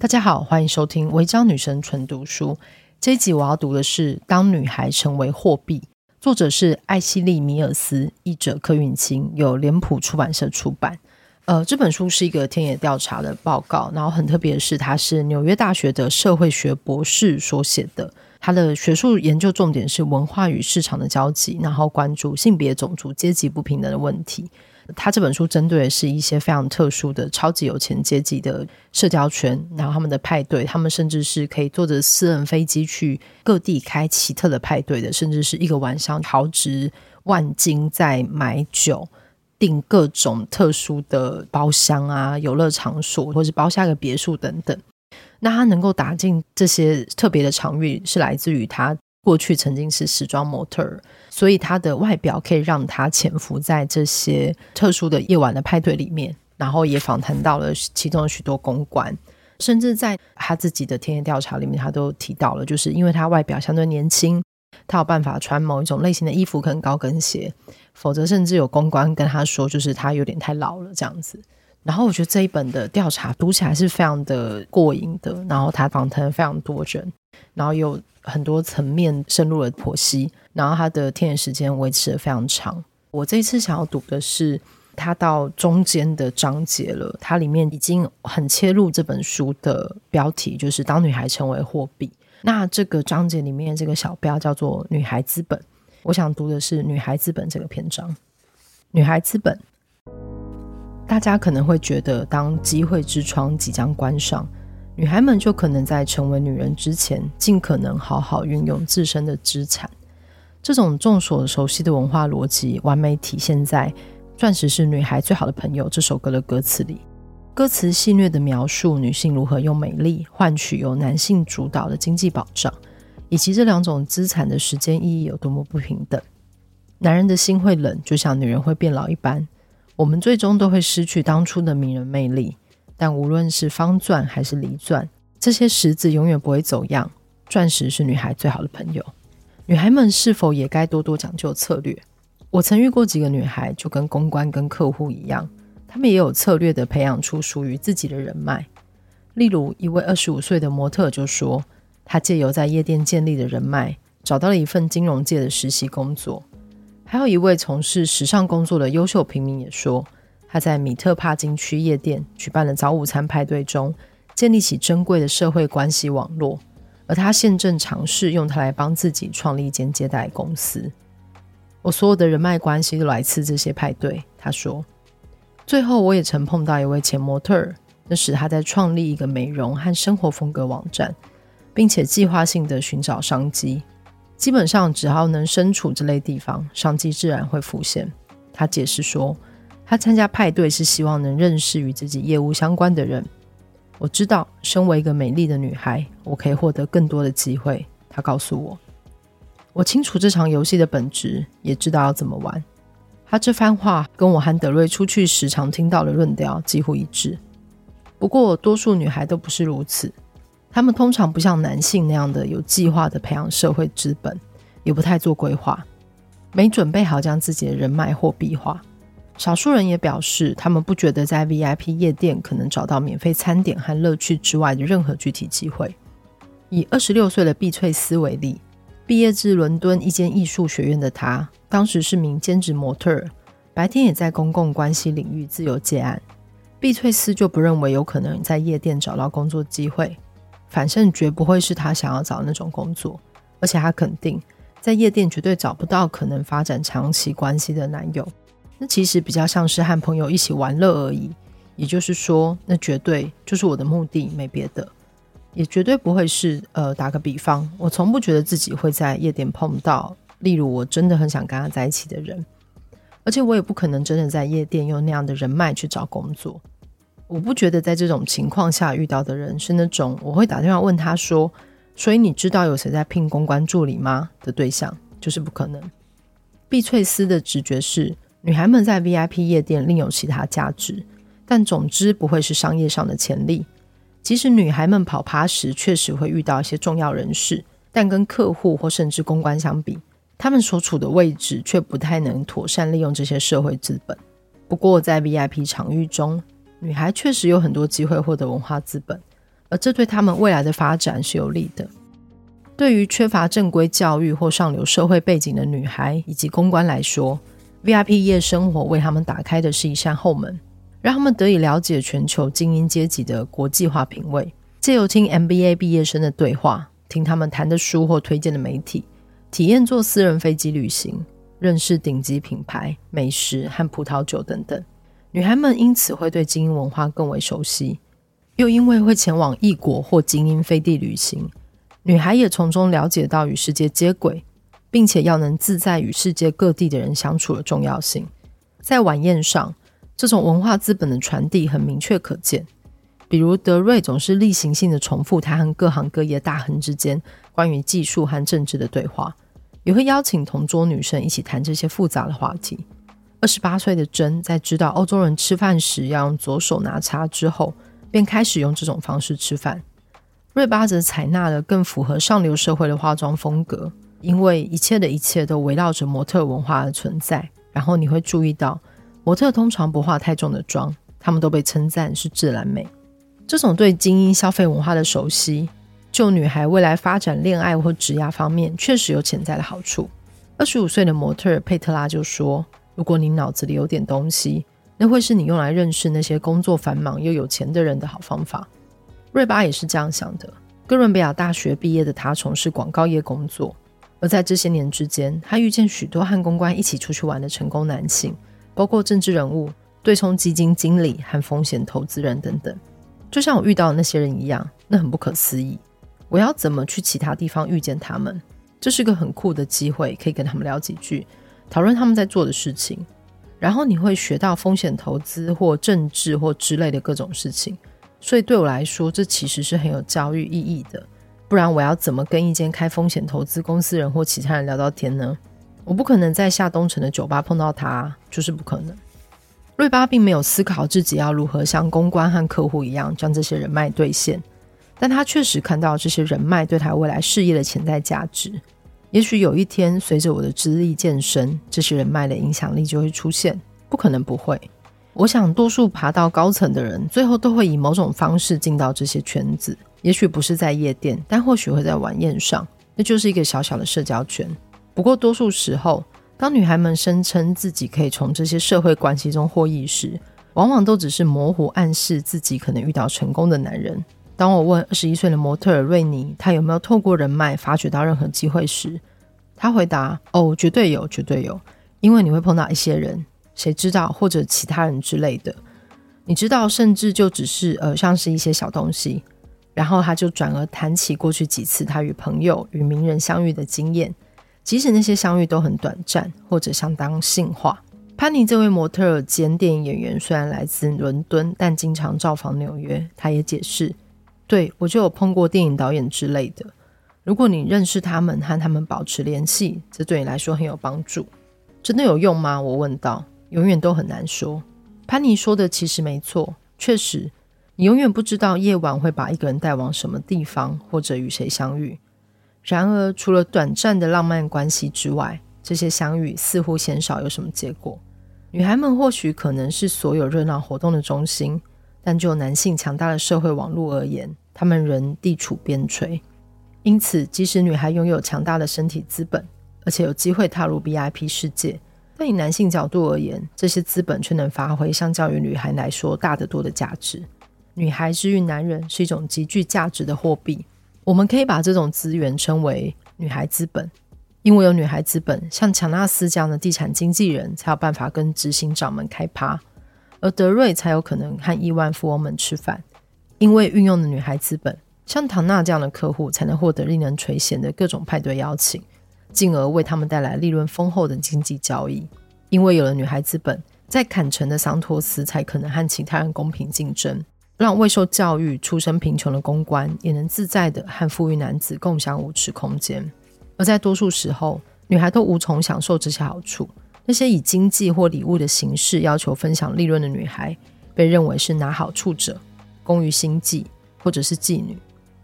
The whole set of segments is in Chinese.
大家好，欢迎收听《违章女生纯读书》。这一集我要读的是《当女孩成为货币》，作者是艾希莉·米尔斯，译者柯允清，由脸谱出版社出版。呃，这本书是一个田野调查的报告，然后很特别的是，它是纽约大学的社会学博士所写的。他的学术研究重点是文化与市场的交集，然后关注性别、种族、阶级不平等的问题。他这本书针对的是一些非常特殊的超级有钱阶级的社交圈，然后他们的派对，他们甚至是可以坐着私人飞机去各地开奇特的派对的，甚至是一个晚上豪值万金在买酒，订各种特殊的包厢啊、游乐场所，或是包下个别墅等等。那他能够打进这些特别的场域，是来自于他过去曾经是时装模特儿，所以他的外表可以让他潜伏在这些特殊的夜晚的派对里面。然后也访谈到了其中的许多公关，甚至在他自己的田野调查里面，他都提到了，就是因为他外表相对年轻，他有办法穿某一种类型的衣服，可能高跟鞋，否则甚至有公关跟他说，就是他有点太老了这样子。然后我觉得这一本的调查读起来是非常的过瘾的，然后他访谈了非常多人，然后有很多层面深入的剖析，然后他的田野时间维持的非常长。我这一次想要读的是他到中间的章节了，它里面已经很切入这本书的标题，就是当女孩成为货币。那这个章节里面这个小标叫做“女孩资本”，我想读的是“女孩资本”这个篇章，“女孩资本”。大家可能会觉得，当机会之窗即将关上，女孩们就可能在成为女人之前，尽可能好好运用自身的资产。这种众所熟悉的文化逻辑，完美体现在《钻石是女孩最好的朋友》这首歌的歌词里。歌词戏谑地描述女性如何用美丽换取由男性主导的经济保障，以及这两种资产的时间意义有多么不平等。男人的心会冷，就像女人会变老一般。我们最终都会失去当初的迷人魅力，但无论是方钻还是梨钻，这些石子永远不会走样。钻石是女孩最好的朋友。女孩们是否也该多多讲究策略？我曾遇过几个女孩，就跟公关跟客户一样，她们也有策略地培养出属于自己的人脉。例如，一位二十五岁的模特就说，她借由在夜店建立的人脉，找到了一份金融界的实习工作。还有一位从事时尚工作的优秀平民也说，他在米特帕金区夜店举办了早午餐派对中，建立起珍贵的社会关系网络，而他现正尝试用它来帮自己创立一间接待公司。我所有的人脉关系都来自这些派对，他说。最后，我也曾碰到一位前模特儿，那时他在创立一个美容和生活风格网站，并且计划性的寻找商机。基本上，只要能身处这类地方，商机自然会浮现。他解释说，他参加派对是希望能认识与自己业务相关的人。我知道，身为一个美丽的女孩，我可以获得更多的机会。他告诉我，我清楚这场游戏的本质，也知道要怎么玩。他这番话跟我和德瑞出去时常听到的论调几乎一致。不过，多数女孩都不是如此。他们通常不像男性那样的有计划的培养社会资本，也不太做规划，没准备好将自己的人脉货币化。少数人也表示，他们不觉得在 VIP 夜店可能找到免费餐点和乐趣之外的任何具体机会。以二十六岁的碧翠丝为例，毕业自伦敦一间艺术学院的她，当时是名兼职模特儿，白天也在公共关系领域自由接案。碧翠丝就不认为有可能在夜店找到工作机会。反正绝不会是他想要找的那种工作，而且他肯定在夜店绝对找不到可能发展长期关系的男友。那其实比较像是和朋友一起玩乐而已。也就是说，那绝对就是我的目的，没别的。也绝对不会是呃，打个比方，我从不觉得自己会在夜店碰到，例如我真的很想跟他在一起的人，而且我也不可能真的在夜店用那样的人脉去找工作。我不觉得在这种情况下遇到的人是那种我会打电话问他说：“所以你知道有谁在聘公关助理吗？”的对象，就是不可能。碧翠丝的直觉是，女孩们在 VIP 夜店另有其他价值，但总之不会是商业上的潜力。即使女孩们跑趴时确实会遇到一些重要人士，但跟客户或甚至公关相比，他们所处的位置却不太能妥善利用这些社会资本。不过在 VIP 场域中，女孩确实有很多机会获得文化资本，而这对他们未来的发展是有利的。对于缺乏正规教育或上流社会背景的女孩以及公关来说，VIP 夜生活为他们打开的是一扇后门，让他们得以了解全球精英阶级的国际化品味。借由听 MBA 毕业生的对话，听他们谈的书或推荐的媒体，体验坐私人飞机旅行，认识顶级品牌、美食和葡萄酒等等。女孩们因此会对精英文化更为熟悉，又因为会前往异国或精英飞地旅行。女孩也从中了解到与世界接轨，并且要能自在与世界各地的人相处的重要性。在晚宴上，这种文化资本的传递很明确可见。比如德瑞总是例行性的重复他和各行各业大亨之间关于技术和政治的对话，也会邀请同桌女生一起谈这些复杂的话题。二十八岁的珍在知道欧洲人吃饭时要用左手拿叉之后，便开始用这种方式吃饭。瑞巴则采纳了更符合上流社会的化妆风格，因为一切的一切都围绕着模特文化的存在。然后你会注意到，模特通常不化太重的妆，他们都被称赞是自然美。这种对精英消费文化的熟悉，就女孩未来发展恋爱或职业方面，确实有潜在的好处。二十五岁的模特佩特拉就说：“如果你脑子里有点东西，那会是你用来认识那些工作繁忙又有钱的人的好方法。”瑞巴也是这样想的。哥伦比亚大学毕业的他从事广告业工作，而在这些年之间，他遇见许多和公关一起出去玩的成功男性，包括政治人物、对冲基金经理和风险投资人等等。就像我遇到的那些人一样，那很不可思议。我要怎么去其他地方遇见他们？这是个很酷的机会，可以跟他们聊几句，讨论他们在做的事情。然后你会学到风险投资或政治或之类的各种事情。所以对我来说，这其实是很有教育意义的。不然我要怎么跟一间开风险投资公司人或其他人聊到天呢？我不可能在下东城的酒吧碰到他，就是不可能。瑞巴并没有思考自己要如何像公关和客户一样将这些人脉兑现，但他确实看到这些人脉对他未来事业的潜在价值。也许有一天，随着我的资历渐深，这些人脉的影响力就会出现。不可能不会。我想，多数爬到高层的人，最后都会以某种方式进到这些圈子。也许不是在夜店，但或许会在晚宴上，那就是一个小小的社交圈。不过，多数时候，当女孩们声称自己可以从这些社会关系中获益时，往往都只是模糊暗示自己可能遇到成功的男人。当我问二十一岁的模特儿瑞尼，他有没有透过人脉发掘到任何机会时，他回答：“哦，绝对有，绝对有，因为你会碰到一些人。”谁知道，或者其他人之类的，你知道，甚至就只是呃，像是一些小东西。然后他就转而谈起过去几次他与朋友、与名人相遇的经验，即使那些相遇都很短暂，或者相当性化。潘妮这位模特兼电影演员，虽然来自伦敦，但经常造访纽约。他也解释：“对，我就有碰过电影导演之类的。如果你认识他们，和他们保持联系，这对你来说很有帮助。真的有用吗？”我问道。永远都很难说。潘妮说的其实没错，确实，你永远不知道夜晚会把一个人带往什么地方，或者与谁相遇。然而，除了短暂的浪漫关系之外，这些相遇似乎鲜少有什么结果。女孩们或许可能是所有热闹活动的中心，但就男性强大的社会网络而言，他们仍地处边陲。因此，即使女孩拥有强大的身体资本，而且有机会踏入 VIP 世界。但以男性角度而言，这些资本却能发挥相较于女孩来说大得多的价值。女孩之于男人是一种极具价值的货币，我们可以把这种资源称为女孩资本。因为有女孩资本，像强纳斯这样的地产经纪人才有办法跟执行长们开趴，而德瑞才有可能和亿万富翁们吃饭。因为运用了女孩资本，像唐娜这样的客户才能获得令人垂涎的各种派对邀请。进而为他们带来利润丰厚的经济交易，因为有了女孩资本，在坎城的桑托斯才可能和其他人公平竞争，让未受教育、出身贫穷的公关也能自在地和富裕男子共享舞池空间。而在多数时候，女孩都无从享受这些好处。那些以经济或礼物的形式要求分享利润的女孩，被认为是拿好处者、工于心计或者是妓女。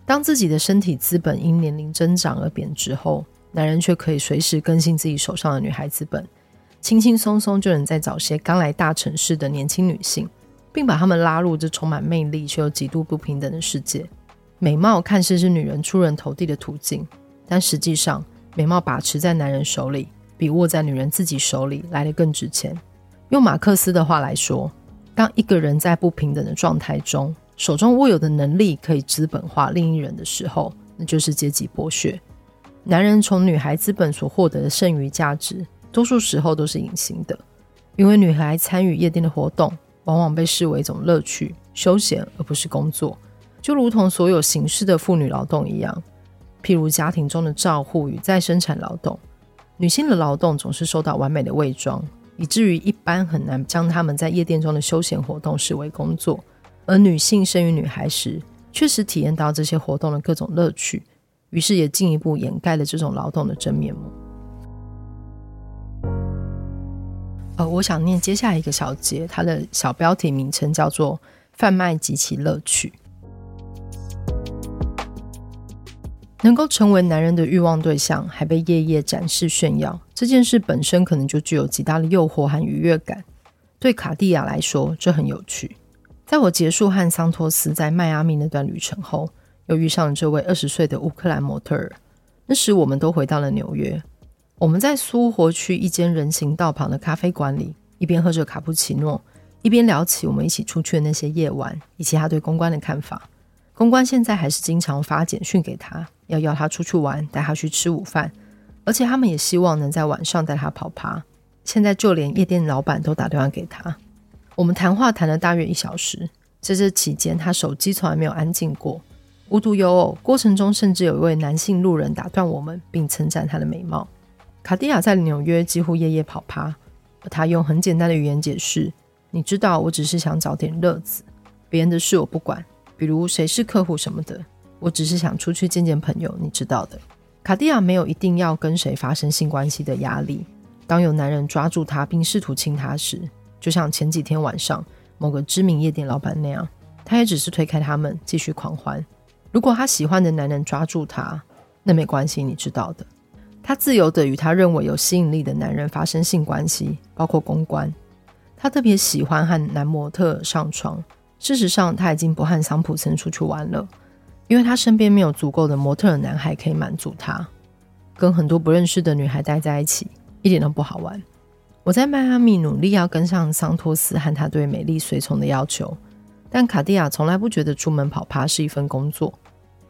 当自己的身体资本因年龄增长而贬值后，男人却可以随时更新自己手上的女孩资本，轻轻松松就能再找些刚来大城市的年轻女性，并把她们拉入这充满魅力却又极度不平等的世界。美貌看似是女人出人头地的途径，但实际上，美貌把持在男人手里，比握在女人自己手里来得更值钱。用马克思的话来说，当一个人在不平等的状态中，手中握有的能力可以资本化另一人的时候，那就是阶级剥削。男人从女孩资本所获得的剩余价值，多数时候都是隐形的，因为女孩参与夜店的活动，往往被视为一种乐趣、休闲，而不是工作。就如同所有形式的妇女劳动一样，譬如家庭中的照护与再生产劳动，女性的劳动总是受到完美的伪装，以至于一般很难将她们在夜店中的休闲活动视为工作。而女性生于女孩时，确实体验到这些活动的各种乐趣。于是也进一步掩盖了这种劳动的真面目。呃，我想念接下来一个小节，它的小标题名称叫做“贩卖及其乐趣”。能够成为男人的欲望对象，还被夜夜展示炫耀，这件事本身可能就具有极大的诱惑和愉悦感。对卡地亚来说，这很有趣。在我结束和桑托斯在迈阿密那段旅程后，又遇上了这位二十岁的乌克兰模特儿。那时我们都回到了纽约。我们在苏活区一间人行道旁的咖啡馆里，一边喝着卡布奇诺，一边聊起我们一起出去的那些夜晚，以及他对公关的看法。公关现在还是经常发简讯给他，要邀他出去玩，带他去吃午饭，而且他们也希望能在晚上带他跑趴。现在就连夜店老板都打电话给他。我们谈话谈了大约一小时，在这期间，他手机从来没有安静过。无独有偶，过程中甚至有一位男性路人打断我们，并称赞她的美貌。卡地亚在纽约几乎夜夜跑趴，而她用很简单的语言解释：“你知道，我只是想找点乐子，别人的事我不管，比如谁是客户什么的，我只是想出去见见朋友，你知道的。”卡地亚没有一定要跟谁发生性关系的压力。当有男人抓住她并试图亲她时，就像前几天晚上某个知名夜店老板那样，她也只是推开他们，继续狂欢。如果他喜欢的男人抓住他，那没关系，你知道的。他自由地与他认为有吸引力的男人发生性关系，包括公关。他特别喜欢和男模特上床。事实上，他已经不和桑普森出去玩了，因为他身边没有足够的模特男孩可以满足他。跟很多不认识的女孩待在一起，一点都不好玩。我在迈阿密努力要跟上桑托斯和他对美丽随从的要求，但卡地亚从来不觉得出门跑趴是一份工作。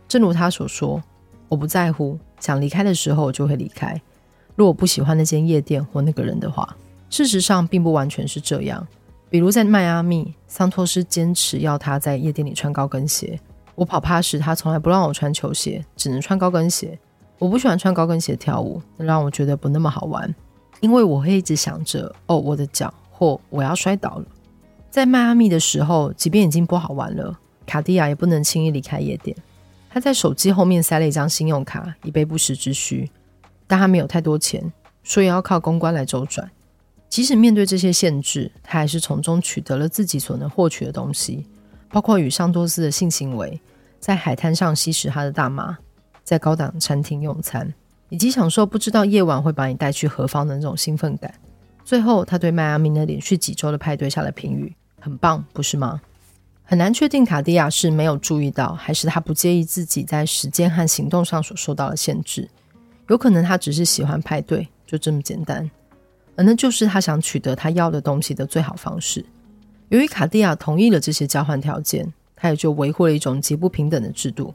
正如他所说，我不在乎，想离开的时候我就会离开。如果不喜欢那间夜店或那个人的话，事实上并不完全是这样。比如在迈阿密，桑托斯坚持要他在夜店里穿高跟鞋。我跑趴时，他从来不让我穿球鞋，只能穿高跟鞋。我不喜欢穿高跟鞋跳舞，让我觉得不那么好玩，因为我会一直想着哦，我的脚或我要摔倒了。在迈阿密的时候，即便已经不好玩了，卡地亚也不能轻易离开夜店。他在手机后面塞了一张信用卡，以备不时之需。但他没有太多钱，所以要靠公关来周转。即使面对这些限制，他还是从中取得了自己所能获取的东西，包括与上多斯的性行为，在海滩上吸食他的大麻，在高档餐厅用餐，以及享受不知道夜晚会把你带去何方的那种兴奋感。最后，他对迈阿密那连续几周的派对下了评语：很棒，不是吗？很难确定卡地亚是没有注意到，还是他不介意自己在时间和行动上所受到的限制。有可能他只是喜欢派对，就这么简单。而那就是他想取得他要的东西的最好方式。由于卡地亚同意了这些交换条件，他也就维护了一种极不平等的制度：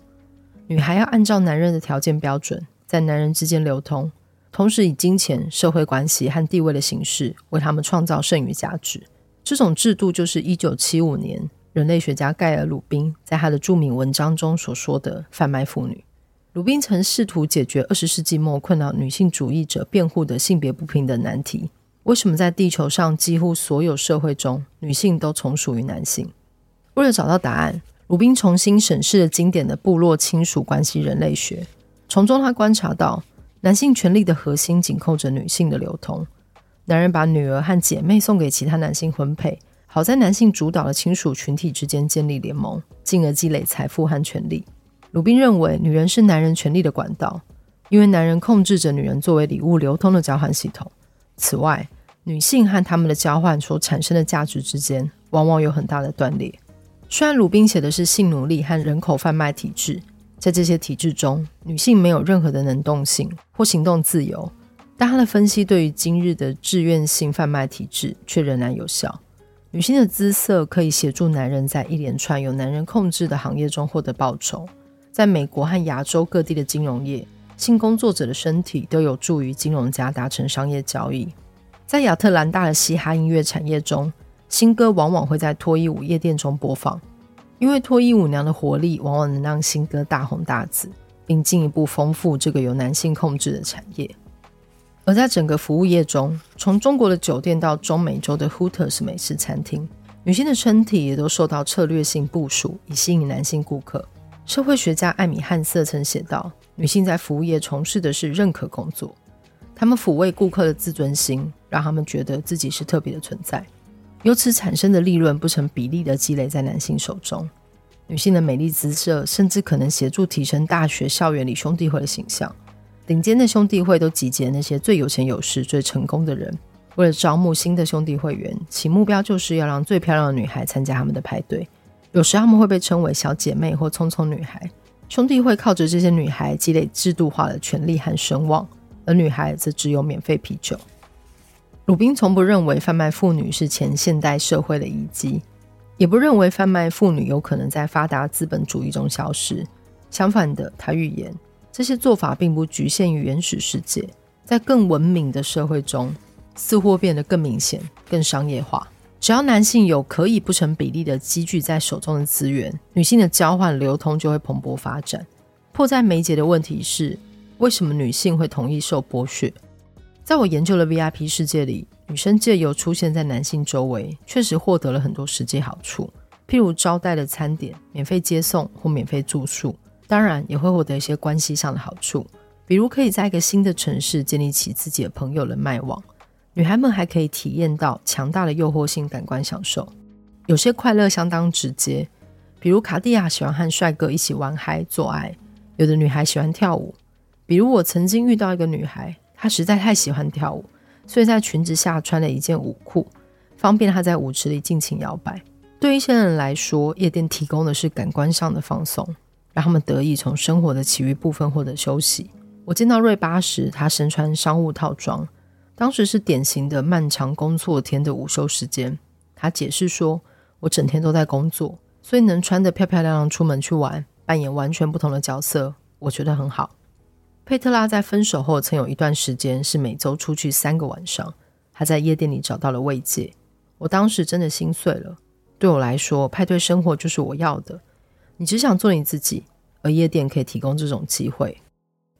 女孩要按照男人的条件标准，在男人之间流通，同时以金钱、社会关系和地位的形式为他们创造剩余价值。这种制度就是一九七五年。人类学家盖尔·鲁宾在他的著名文章中所说的“贩卖妇女”，鲁宾曾试图解决二十世纪末困扰女性主义者辩护的性别不平等难题：为什么在地球上几乎所有社会中，女性都从属于男性？为了找到答案，鲁宾重新审视了经典的部落亲属关系人类学，从中他观察到，男性权力的核心紧扣着女性的流通，男人把女儿和姐妹送给其他男性婚配。好在男性主导的亲属群体之间建立联盟，进而积累财富和权力。鲁宾认为，女人是男人权力的管道，因为男人控制着女人作为礼物流通的交换系统。此外，女性和他们的交换所产生的价值之间，往往有很大的断裂。虽然鲁宾写的是性奴隶和人口贩卖体制，在这些体制中，女性没有任何的能动性或行动自由，但他的分析对于今日的志愿性贩卖体制却仍然有效。女性的姿色可以协助男人在一连串由男人控制的行业中获得报酬。在美国和亚洲各地的金融业，性工作者的身体都有助于金融家达成商业交易。在亚特兰大的嘻哈音乐产业中，新歌往往会在脱衣舞夜店中播放，因为脱衣舞娘的活力往往能让新歌大红大紫，并进一步丰富这个由男性控制的产业。而在整个服务业中，从中国的酒店到中美洲的 Hooters 美式餐厅，女性的身体也都受到策略性部署，以吸引男性顾客。社会学家艾米汉瑟曾写道：“女性在服务业从事的是认可工作，她们抚慰顾客的自尊心，让他们觉得自己是特别的存在。”由此产生的利润不成比例地积累在男性手中，女性的美丽姿色甚至可能协助提升大学校园里兄弟会的形象。顶尖的兄弟会都集结那些最有钱有势、最成功的人，为了招募新的兄弟会员，其目标就是要让最漂亮的女孩参加他们的派对。有时他们会被称为小姐妹或匆匆女孩。兄弟会靠着这些女孩积累制度化的权力和声望，而女孩则只有免费啤酒。鲁宾从不认为贩卖妇女是前现代社会的遗迹，也不认为贩卖妇女有可能在发达资本主义中消失。相反的，他预言这些做法并不局限于原始世界，在更文明的社会中，似乎变得更明显、更商业化。只要男性有可以不成比例的积聚在手中的资源，女性的交换流通就会蓬勃发展。迫在眉睫的问题是，为什么女性会同意受剥削？在我研究的 VIP 世界里，女生借由出现在男性周围，确实获得了很多实际好处，譬如招待的餐点、免费接送或免费住宿。当然，也会获得一些关系上的好处，比如可以在一个新的城市建立起自己的朋友人脉网。女孩们还可以体验到强大的诱惑性感官享受，有些快乐相当直接，比如卡地亚喜欢和帅哥一起玩嗨做爱，有的女孩喜欢跳舞，比如我曾经遇到一个女孩。她实在太喜欢跳舞，所以在裙子下穿了一件舞裤，方便她在舞池里尽情摇摆。对一些人来说，夜店提供的是感官上的放松，让他们得以从生活的其余部分获得休息。我见到瑞巴时，他身穿商务套装，当时是典型的漫长工作天的午休时间。他解释说：“我整天都在工作，所以能穿得漂漂亮亮出门去玩，扮演完全不同的角色，我觉得很好。”佩特拉在分手后曾有一段时间是每周出去三个晚上，她在夜店里找到了慰藉。我当时真的心碎了。对我来说，派对生活就是我要的。你只想做你自己，而夜店可以提供这种机会。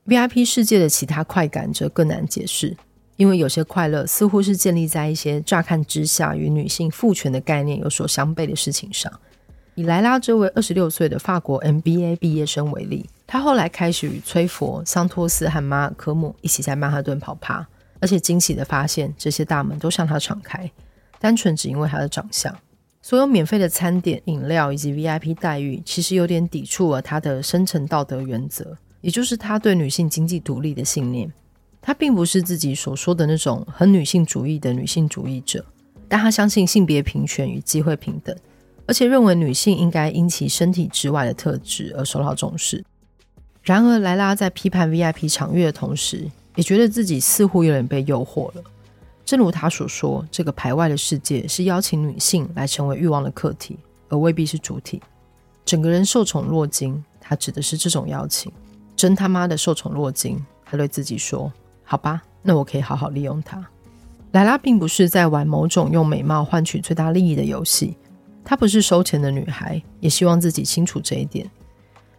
VIP 世界的其他快感则更难解释，因为有些快乐似乎是建立在一些乍看之下与女性父权的概念有所相悖的事情上。以莱拉这位二十六岁的法国 MBA 毕业生为例。他后来开始与崔佛、桑托斯和马尔科姆一起在曼哈顿跑趴，而且惊喜地发现这些大门都向他敞开，单纯只因为他的长相。所有免费的餐点、饮料以及 VIP 待遇，其实有点抵触了他的深层道德原则，也就是他对女性经济独立的信念。他并不是自己所说的那种很女性主义的女性主义者，但他相信性别平权与机会平等，而且认为女性应该因其身体之外的特质而受到重视。然而，莱拉在批判 VIP 场域的同时，也觉得自己似乎有点被诱惑了。正如他所说，这个排外的世界是邀请女性来成为欲望的客体，而未必是主体。整个人受宠若惊，他指的是这种邀请。真他妈的受宠若惊，他对自己说：“好吧，那我可以好好利用它。”莱拉并不是在玩某种用美貌换取最大利益的游戏，她不是收钱的女孩，也希望自己清楚这一点。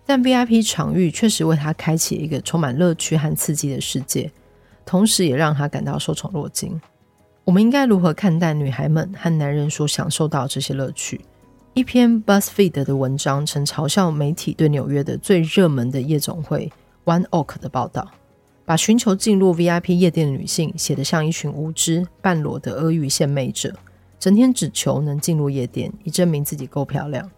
但 VIP 场域确实为她开启一个充满乐趣和刺激的世界，同时也让她感到受宠若惊。我们应该如何看待女孩们和男人所享受到这些乐趣？一篇 BuzzFeed 的文章曾嘲笑媒体对纽约的最热门的夜总会 One Oak 的报道，把寻求进入 VIP 夜店的女性写得像一群无知、半裸的阿谀献媚者，整天只求能进入夜店，以证明自己够漂亮。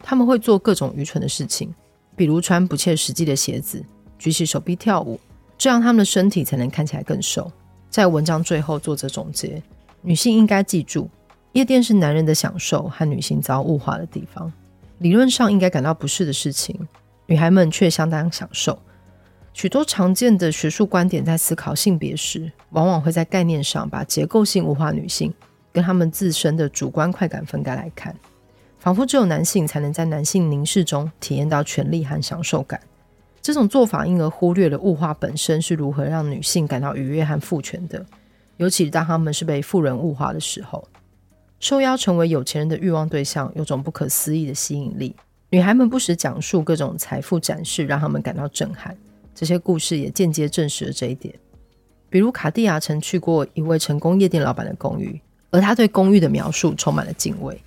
他们会做各种愚蠢的事情。比如穿不切实际的鞋子，举起手臂跳舞，这样他们的身体才能看起来更瘦。在文章最后，作者总结：女性应该记住，夜店是男人的享受和女性遭物化的地方。理论上应该感到不适的事情，女孩们却相当享受。许多常见的学术观点在思考性别时，往往会在概念上把结构性物化女性跟她们自身的主观快感分开来看，仿佛只有男性才能在男性凝视中体验到权力和享受感。这种做法因而忽略了物化本身是如何让女性感到愉悦和赋权的，尤其当她们是被富人物化的时候。受邀成为有钱人的欲望对象，有种不可思议的吸引力。女孩们不时讲述各种财富展示，让他们感到震撼。这些故事也间接证实了这一点。比如，卡地亚曾去过一位成功夜店老板的公寓，而他对公寓的描述充满了敬畏。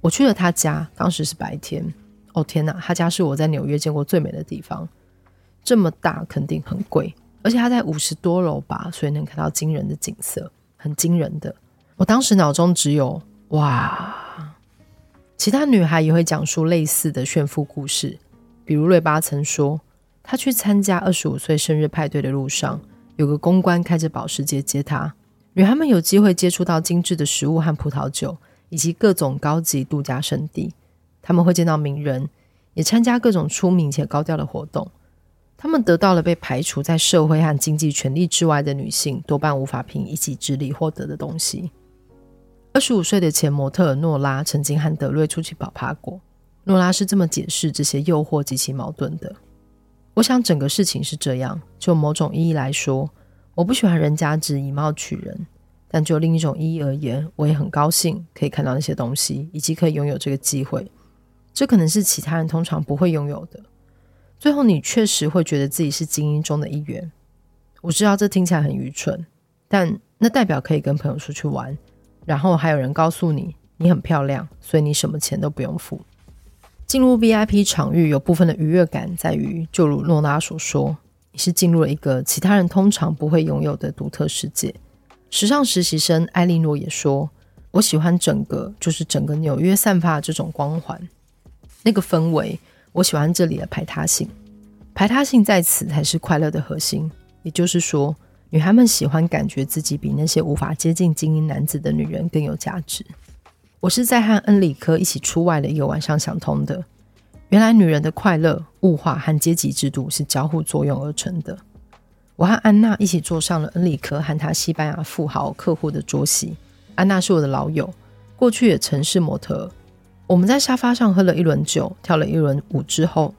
我去了他家，当时是白天。哦天哪，他家是我在纽约见过最美的地方。这么大，肯定很贵，而且它在五十多楼吧，所以能看到惊人的景色，很惊人的。我当时脑中只有哇。其他女孩也会讲述类似的炫富故事，比如瑞巴曾说，她去参加二十五岁生日派对的路上，有个公关开着保时捷接她。女孩们有机会接触到精致的食物和葡萄酒，以及各种高级度假胜地。他们会见到名人，也参加各种出名且高调的活动。他们得到了被排除在社会和经济权利之外的女性多半无法凭一己之力获得的东西。二十五岁的前模特诺拉曾经和德瑞出去跑趴过。诺拉是这么解释这些诱惑及其矛盾的：我想整个事情是这样，就某种意义来说，我不喜欢人家只以貌取人；但就另一种意义而言，我也很高兴可以看到那些东西，以及可以拥有这个机会。这可能是其他人通常不会拥有的。最后，你确实会觉得自己是精英中的一员。我知道这听起来很愚蠢，但那代表可以跟朋友出去玩，然后还有人告诉你你很漂亮，所以你什么钱都不用付。进入 VIP 场域有部分的愉悦感在于，就如诺拉所说，你是进入了一个其他人通常不会拥有的独特世界。时尚实习生艾莉诺也说：“我喜欢整个，就是整个纽约散发的这种光环，那个氛围。”我喜欢这里的排他性，排他性在此才是快乐的核心。也就是说，女孩们喜欢感觉自己比那些无法接近精英男子的女人更有价值。我是在和恩里科一起出外的一个晚上想通的。原来女人的快乐、物化和阶级制度是交互作用而成的。我和安娜一起坐上了恩里科和他西班牙富豪客户的桌席。安娜是我的老友，过去也曾是模特。我们在沙发上喝了一轮酒，跳了一轮舞之后，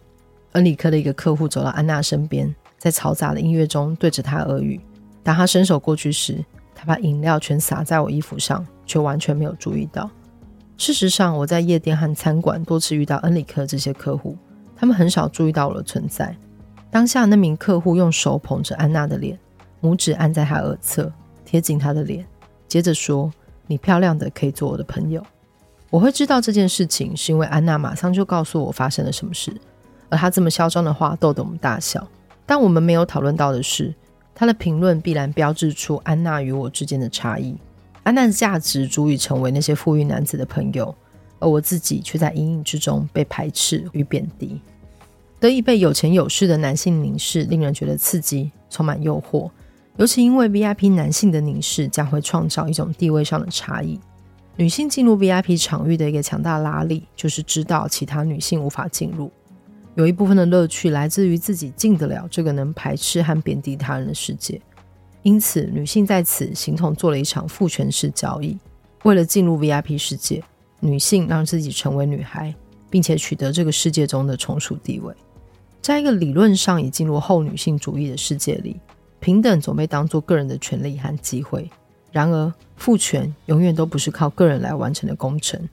恩里克的一个客户走到安娜身边，在嘈杂的音乐中对着她耳语。当他伸手过去时，他把饮料全洒在我衣服上，却完全没有注意到。事实上，我在夜店和餐馆多次遇到恩里克这些客户，他们很少注意到我的存在。当下，那名客户用手捧着安娜的脸，拇指按在她耳侧，贴近她的脸，接着说：“你漂亮的可以做我的朋友。”我会知道这件事情，是因为安娜马上就告诉我发生了什么事，而她这么嚣张的话逗得我们大笑。但我们没有讨论到的是，她的评论必然标志出安娜与我之间的差异。安娜的价值足以成为那些富裕男子的朋友，而我自己却在阴影之中被排斥与贬低。得以被有钱有势的男性凝视，令人觉得刺激，充满诱惑。尤其因为 VIP 男性的凝视将会创造一种地位上的差异。女性进入 VIP 场域的一个强大拉力，就是知道其他女性无法进入。有一部分的乐趣来自于自己进得了这个能排斥和贬低他人的世界。因此，女性在此形同做了一场父权式交易。为了进入 VIP 世界，女性让自己成为女孩，并且取得这个世界中的从属地位。在一个理论上已进入后女性主义的世界里，平等总被当作个人的权利和机会。然而，父权永远都不是靠个人来完成的工程。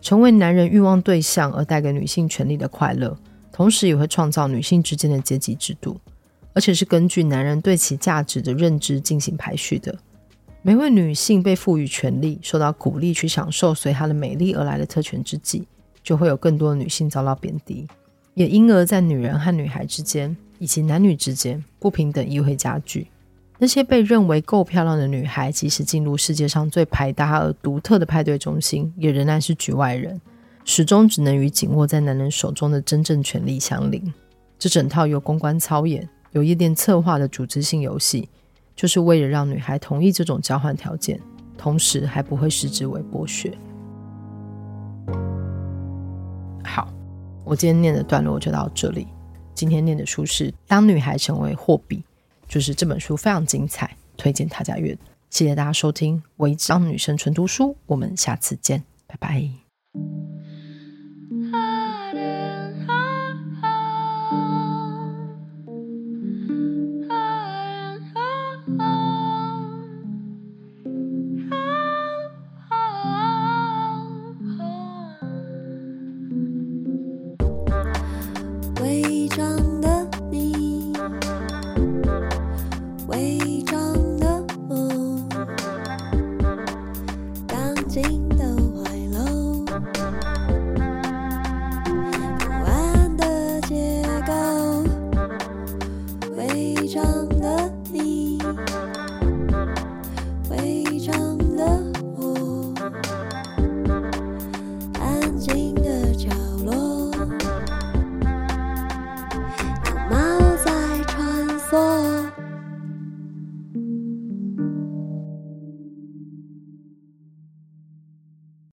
成为男人欲望对象而带给女性权利的快乐，同时也会创造女性之间的阶级制度，而且是根据男人对其价值的认知进行排序的。每位女性被赋予权利，受到鼓励去享受随她的美丽而来的特权之际，就会有更多的女性遭到贬低，也因而，在女人和女孩之间，以及男女之间，不平等亦会加剧。那些被认为够漂亮的女孩，即使进入世界上最排搭而独特的派对中心，也仍然是局外人，始终只能与紧握在男人手中的真正权力相邻。这整套由公关操演、由夜店策划的组织性游戏，就是为了让女孩同意这种交换条件，同时还不会视之为剥削。好，我今天念的段落就到这里。今天念的书是《当女孩成为货币》，就是这本书非常精彩，推荐大家阅读。谢谢大家收听《微章女生纯读书》，我们下次见，拜拜。